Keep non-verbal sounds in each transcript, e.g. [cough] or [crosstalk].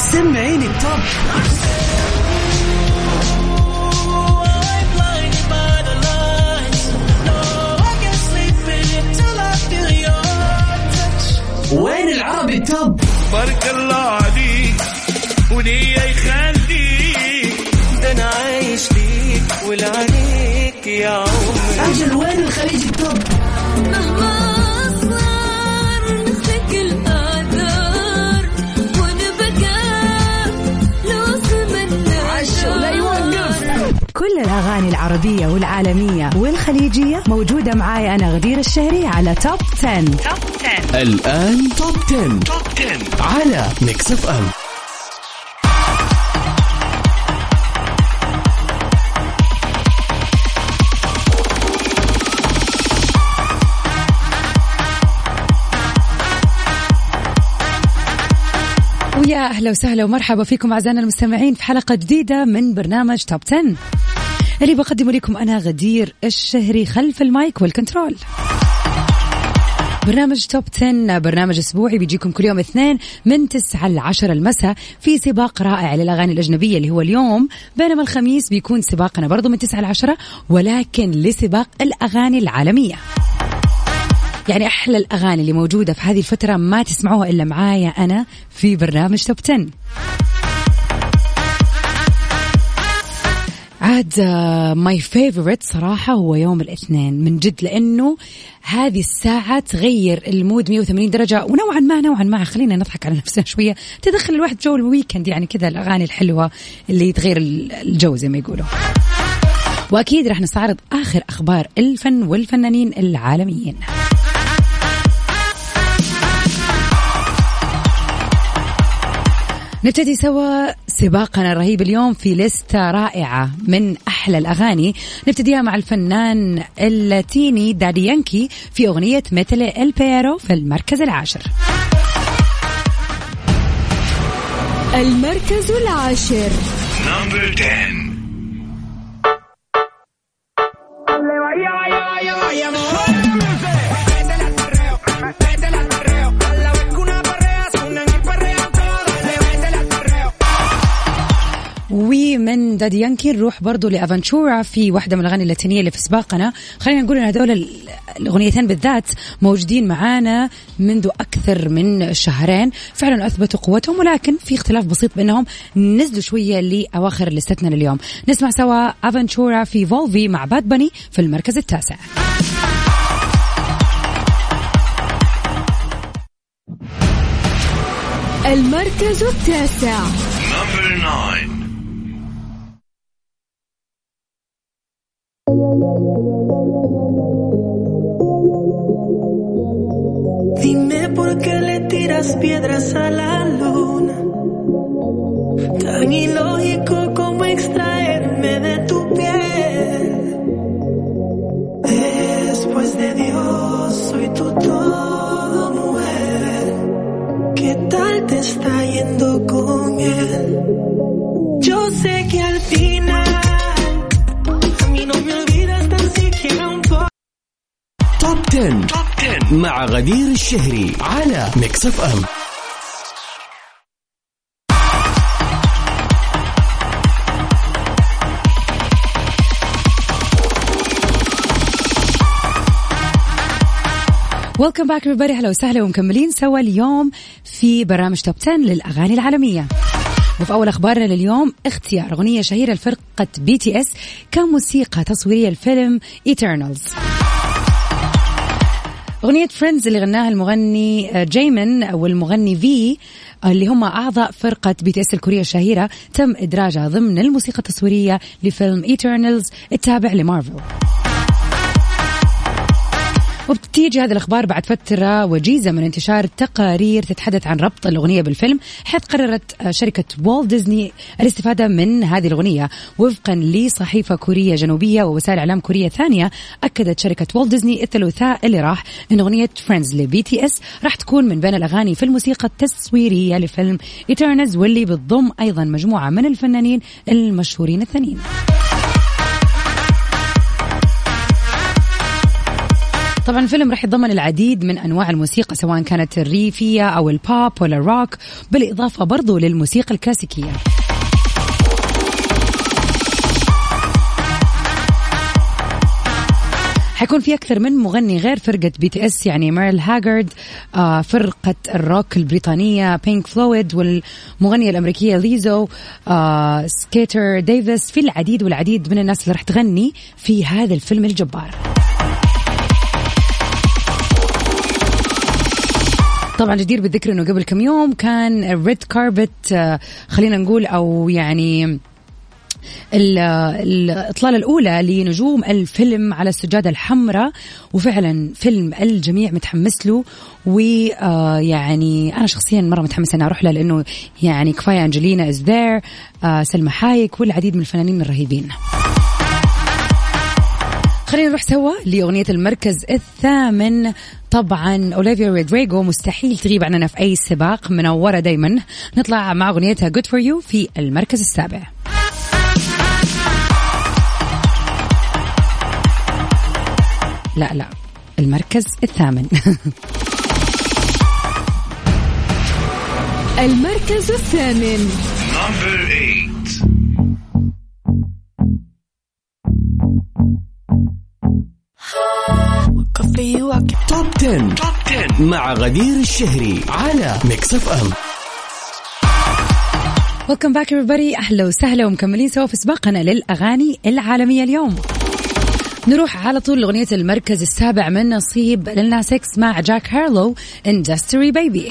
سمعيني التوب وين العربي التوب؟ بارك الله عليك وليه يخليك. ده أنا عايش ليك ولعنيك يا عمري. أجل وين الخليج التوب؟ مهما الأغاني العربية والعالمية والخليجية موجودة معاي أنا غدير الشهري على Top 10. الآن Top 10. Top 10 على Mix FM ويا أهلا وسهلا ومرحبا فيكم أعزائنا المستمعين في حلقة جديدة من برنامج Top 10 اللي بقدمه لكم أنا غدير الشهري خلف ال mic وال control. برنامج Top 10 برنامج أسبوعي بيجيكم كل يوم اثنين من 9 ل 10 المساء في سباق رائع للأغاني الأجنبية اللي هو اليوم بينما الخميس بيكون سباقنا برضو من 9 ل 10 ولكن لسباق الأغاني العالمية. يعني أحلى الأغاني اللي موجودة في هذه الفترة ما تسمعوها إلا معايا أنا في برنامج Top 10 عاد my favorite صراحة هو يوم الاثنين من جد لأنه هذه الساعة تغير ال mood 180 درجة ونوعا ما نوعا ما. خلينا نضحك على نفسنا [laughs] شوية. تدخل الواحد جو ال weekend يعني كذا الأغاني الحلوة اللي تغير الجو زي ما يقولوا. وأكيد راح نستعرض آخر أخبار الفن والفنانين العالميين. نبتدي سوا سباقنا الرهيب اليوم في لستة رائعة من أحلى الأغاني. نبتديها مع الفنان اللاتيني دادي يانكي في أغنية مثل البيرو في المركز العاشر. المركز العاشر. نمبر 10 ومن دادي يانكي نروح برضو ل Aventura في واحدة من الأغاني اللاتينية اللي في سباقنا. خلينا نقول إن هذول ال- الأغنيتين بالذات موجودين معانا منذ أكثر من شهرين. فعلا أثبتوا قوتهم ولكن في اختلاف بسيط بينهم. نزلوا شوية لأواخر list نا لليوم نسمع سوا Aventura في Volví مع Bad Bunny في المركز التاسع. المركز التاسع. Dime por qué le tiras piedras a la luna. Tan ilógico como extraerme de tu piel. Después de Dios, soy tu todo, mujer. ¿Qué tal te está yendo con él? 10. توب 10 مع غدير الشهري على ميكس اف ام Welcome back everybody. أهلا وسهلا ومكملين سوا اليوم في برنامج Top 10 للأغاني العالمية. وفي أول أخبارنا لليوم اختيار أغنية شهيرة لفرقة BTS كموسيقى تصويرية لفيلم Eternals أغنية Friends اللي غناها المغني جيمن والمغني V اللي هم أعضاء فرقة BTS الكورية الشهيرة تم إدراجها ضمن الموسيقى التصويرية لفيلم Eternals التابع لمارفل وبتيجي هذه الأخبار بعد فترة وجيزة من انتشار تقارير تتحدث عن ربط الأغنية بالفيلم حيث قررت شركة والت ديزني الاستفادة من هذه الأغنية. وفقا لصحيفة كورية جنوبية ووسائل إعلام كورية ثانية أكدت شركة والت ديزني الثلاثاء اللي راح أن أغنية Friends ل BTS راح تكون من بين الأغاني في الموسيقى التصويرية لفيلم Eternals واللي بتضم أيضا مجموعة من الفنانين المشهورين الثانيين. طبعا الفيلم راح يتضمن العديد من أنواع الموسيقى سواء كانت الريفية أو البوب ولا الروك بالإضافة برضو للموسيقى الكلاسيكية. حيكون في أكثر من مغني غير فرقة BTS يعني ميرل هاجارد آه فرقة الروك البريطانية بينك فلويد والمغنية الأمريكية ليزو آه سكيتر ديفيس في العديد والعديد من الناس اللي راح تغني في هذا الفيلم الجبار. طبعا جدير بالذكر إنه قبل كم يوم كان ال red carpet آه خلينا نقول أو يعني ال- الإطلالة الأولى لنجوم الفيلم على السجادة الحمراء. وفعلا فيلم الجميع متحمس له. ويعني أنا شخصيا مرة متحمسة أن أروح له لأنه يعني كفاية أنجلينا is there سلمى حايك والعديد من الفنانين الرهيبين. خلينا نروح سوا لأغنية المركز الثامن. طبعا أوليفيا رودريغو مستحيل تغيب عننا في أي سباق منورة دايما. نطلع مع أغنيتها Good For You في المركز السابع. لا لا المركز الثامن. [laughs] المركز الثامن. Can Top 10. Top 10 مع غدير الشهري على Mix FM welcome back everybody. أهلا وسهلا ومكملين سوا في سباقنا للأغاني العالمية اليوم. نروح على طول لأغنية المركز السابع من نصيب Lil Nas X مع جاك هارلو Industry Baby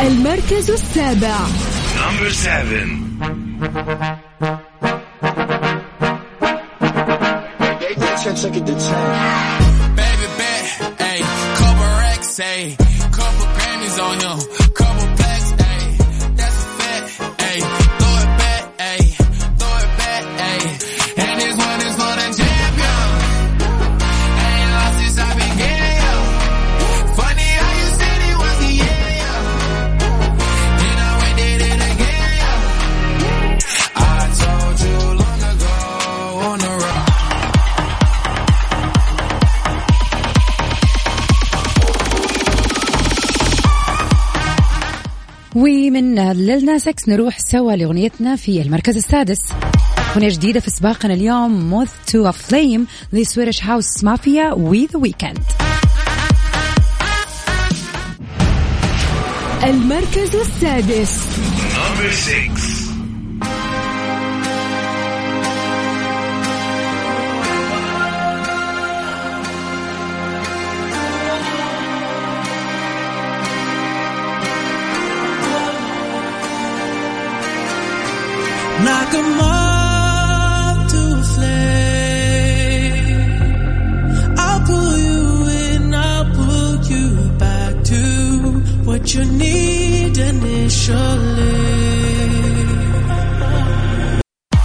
المركز السابع. Number Can't take it to 10. ومن لنا 6 نروح سوا لأغنيتنا في المركز السادس. أغنية جديدة في سباقنا اليوم Moth to a Flame ل Swedish House Mafia و The Weeknd المركز السادس.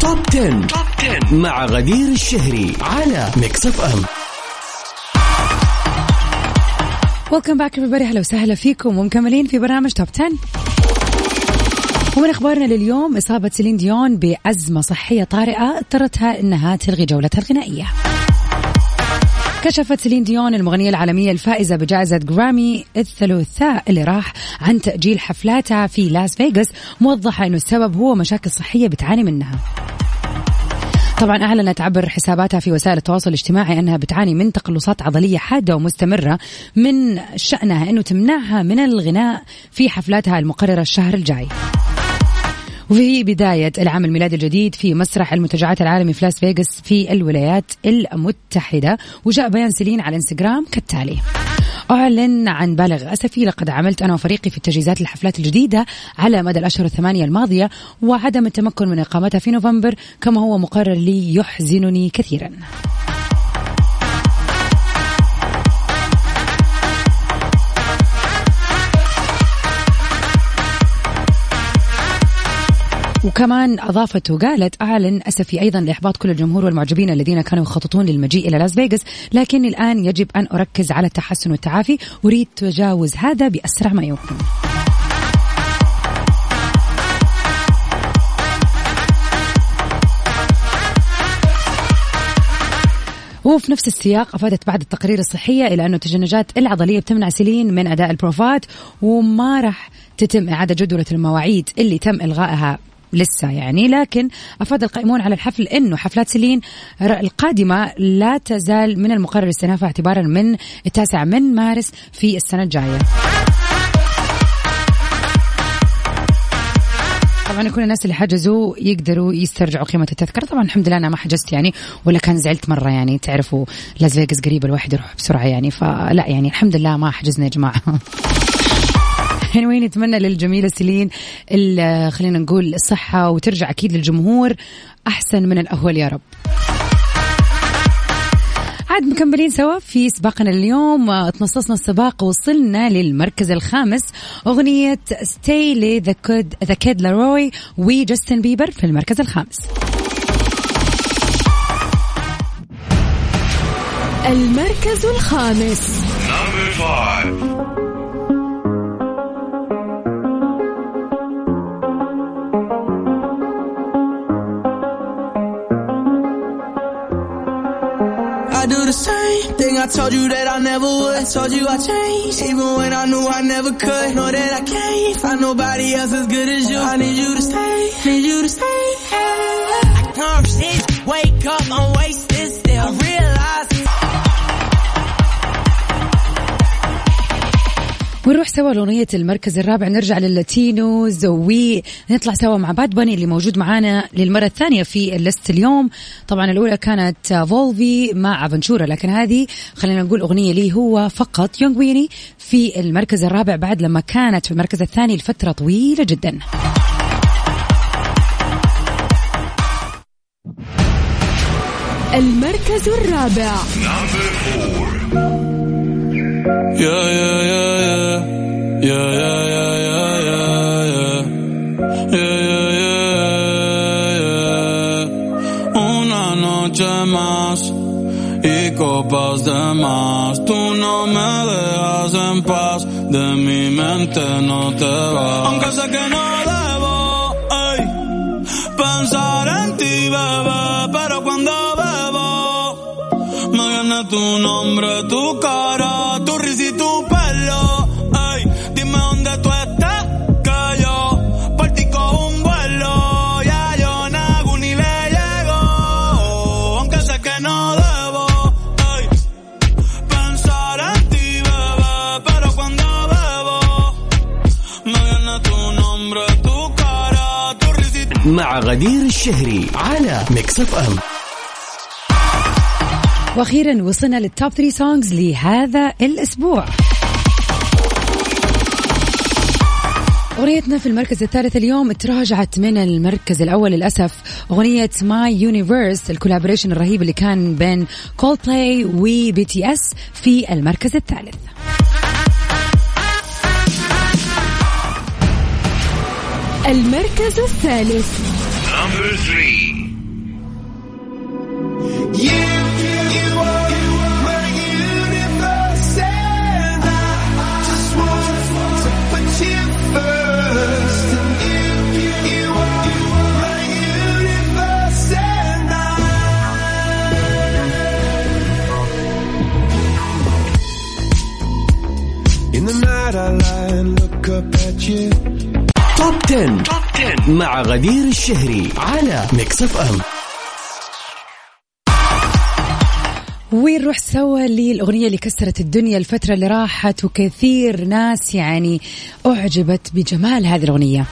Top 10 مع غدير الشهري على Mix FM welcome back everybody. أهلا وسهلا فيكم ومكملين في برنامج Top 10 ومن أخبارنا لليوم إصابة سيلين ديون بأزمة صحية طارئة اضطرتها إنها تلغي جولتها الغنائية. كشفت سيلين ديون المغنية العالمية الفائزة بجائزة جرامي الثلاثاء اللي راح عن تأجيل حفلاتها في لاس فيغاس موضحة أنه السبب هو مشاكل صحية بتعاني منها طبعا أعلنت عبر حساباتها في وسائل التواصل الاجتماعي أنها بتعاني من تقلصات عضلية حادة ومستمرة من شأنها أنه تمنعها من الغناء في حفلاتها المقررة الشهر الجاي وفي بداية العام الميلادي الجديد في مسرح المنتجعات العالمي في لاس فيغاس في الولايات المتحدة. وجاء بيان سيلين على انستغرام كالتالي. أعلن عن بالغ أسفي لقد عملت أنا وفريقي في التجهيزات للحفلات الجديدة على مدى الأشهر الثمانية الماضية وعدم التمكن من إقامتها في نوفمبر كما هو مقرر لي يحزنني كثيرا. وكمان أضافت وقالت أعلن أسفي أيضا لإحباط كل الجمهور والمعجبين الذين كانوا يخططون للمجيء إلى لاس فيغاس لكني الآن يجب أن أركز على التحسن والتعافي أريد تجاوز هذا بأسرع ما يمكن. وفي نفس السياق أفادت بعض التقارير الصحية إلى انه التشنجات العضلية بتمنع سيلين من أداء البروفات وما راح تتم إعادة جدولة المواعيد اللي تم إلغائها. لسه يعني لكن أفاد القائمون على الحفل إنه حفلات سيلين القادمة لا تزال من المقرر استئنافها اعتبارا من التاسع من مارس في السنة الجاية. طبعا كل الناس اللي حجزوا يقدروا يسترجعوا قيمة التذكرة طبعا الحمد لله أنا ما حجزت يعني ولا كان زعلت مرة يعني تعرفوا لاس فيغاس قريبة الواحد يروح بسرعة يعني فلا يعني الحمد لله ما حجزنا يا جماعة [laughs] ونتمنى للجميلة سيلين ال- خلينا نقول الصحة وترجع أكيد للجمهور أحسن من الأول يا رب. عاد مكملين سوا في سباقنا اليوم. تنصفنا السباق وصلنا للمركز الخامس. أغنية Stay ل The Kid The Kid LAROI و Justin Bieber في المركز الخامس. المركز الخامس. The same thing I told you that I never would. I told you I changed, even when I knew I never could. Know that I can't find nobody else as good as you. I need you to stay, need you to stay. I come six, wake up, I'm wasted ونروح سوا لأغنية المركز الرابع نرجع لللاتينوز ونطلع سوا مع باد باني اللي موجود معانا للمرة الثانية في الليست اليوم. طبعا الأولى كانت فولفي مع افنشورا لكن هذه خلينا نقول أغنية لي هو فقط يونغ ويني في المركز الرابع بعد لما كانت في المركز الثاني لفترة طويلة جدا. المركز الرابع. Number four. Yeah, yeah, yeah, yeah, yeah, yeah. Yeah, yeah, yeah, yeah. Una noche más y copas de más. Tú no me dejas en paz, de mi mente no te vas. Aunque sé que no debo ey, pensar en ti, bebé, pero cuando bebo me viene tu nombre, tu cara, tu risa y tu pelo. مع غدير الشهري على Mix FM وأخيرا وصلنا لل top 3 songs لهذا الأسبوع. أغنيتنا في المركز الثالث اليوم تراجعت من المركز الأول للأسف أغنية My Universe ال collaboration الرهيب اللي كان بين Coldplay و BTS في المركز الثالث. المركز الثالث. مع غدير الشهري على Mix FM ونروح سوا للأغنية اللي كسرت الدنيا الفترة اللي راحت وكثير ناس يعني أعجبت بجمال هذه الأغنية.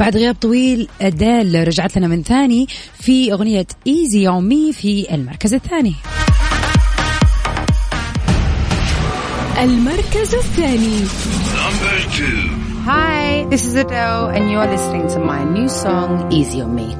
بعد غياب طويل أديل رجعت لنا من ثاني في أغنية Easy On Me في المركز الثاني. المركز الثاني. Number two. Hi, this is Adele, and you're listening to my new song, Easy on Me.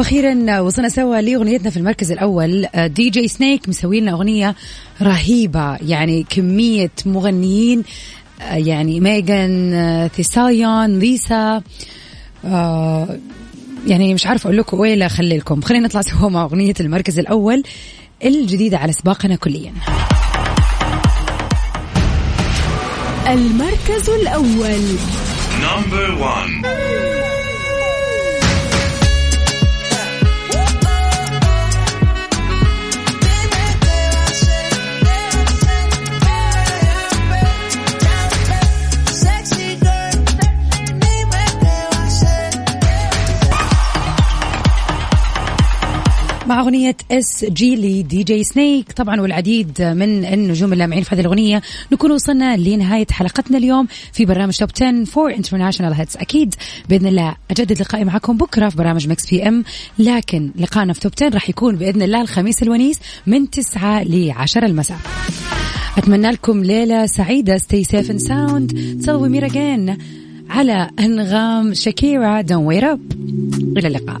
وأخيرا وصلنا سوا لأغنيتنا في المركز الأول. آه، دي جي سنيك مسوي لنا أغنية رهيبة يعني كمية مغنيين آه، يعني ميغان آه، ثيسايون ليسا آه، يعني مش عارفة أقول لكم ويلا خلي لكم. خلينا نطلع سوا مع أغنية المركز الأول الجديدة على سباقنا كليا. المركز الأول. Number one. مع أغنية SG ل DJ Snake طبعا والعديد من النجوم اللامعين في هذه الأغنية. نكون وصلنا لنهاية حلقتنا اليوم في برنامج Top 10 for international hits أكيد بإذن الله أجدد لقائي معكم بكرة في برنامج Mix PM لكن لقاءنا في Top 10 راح يكون بإذن الله الخميس الونيس من 9 ل 10 المساء. أتمنى لكم ليلة سعيدة. Stay safe and sound. Till we meet again. على أنغام شاكيرا. Don't wait up. إلى اللقاء.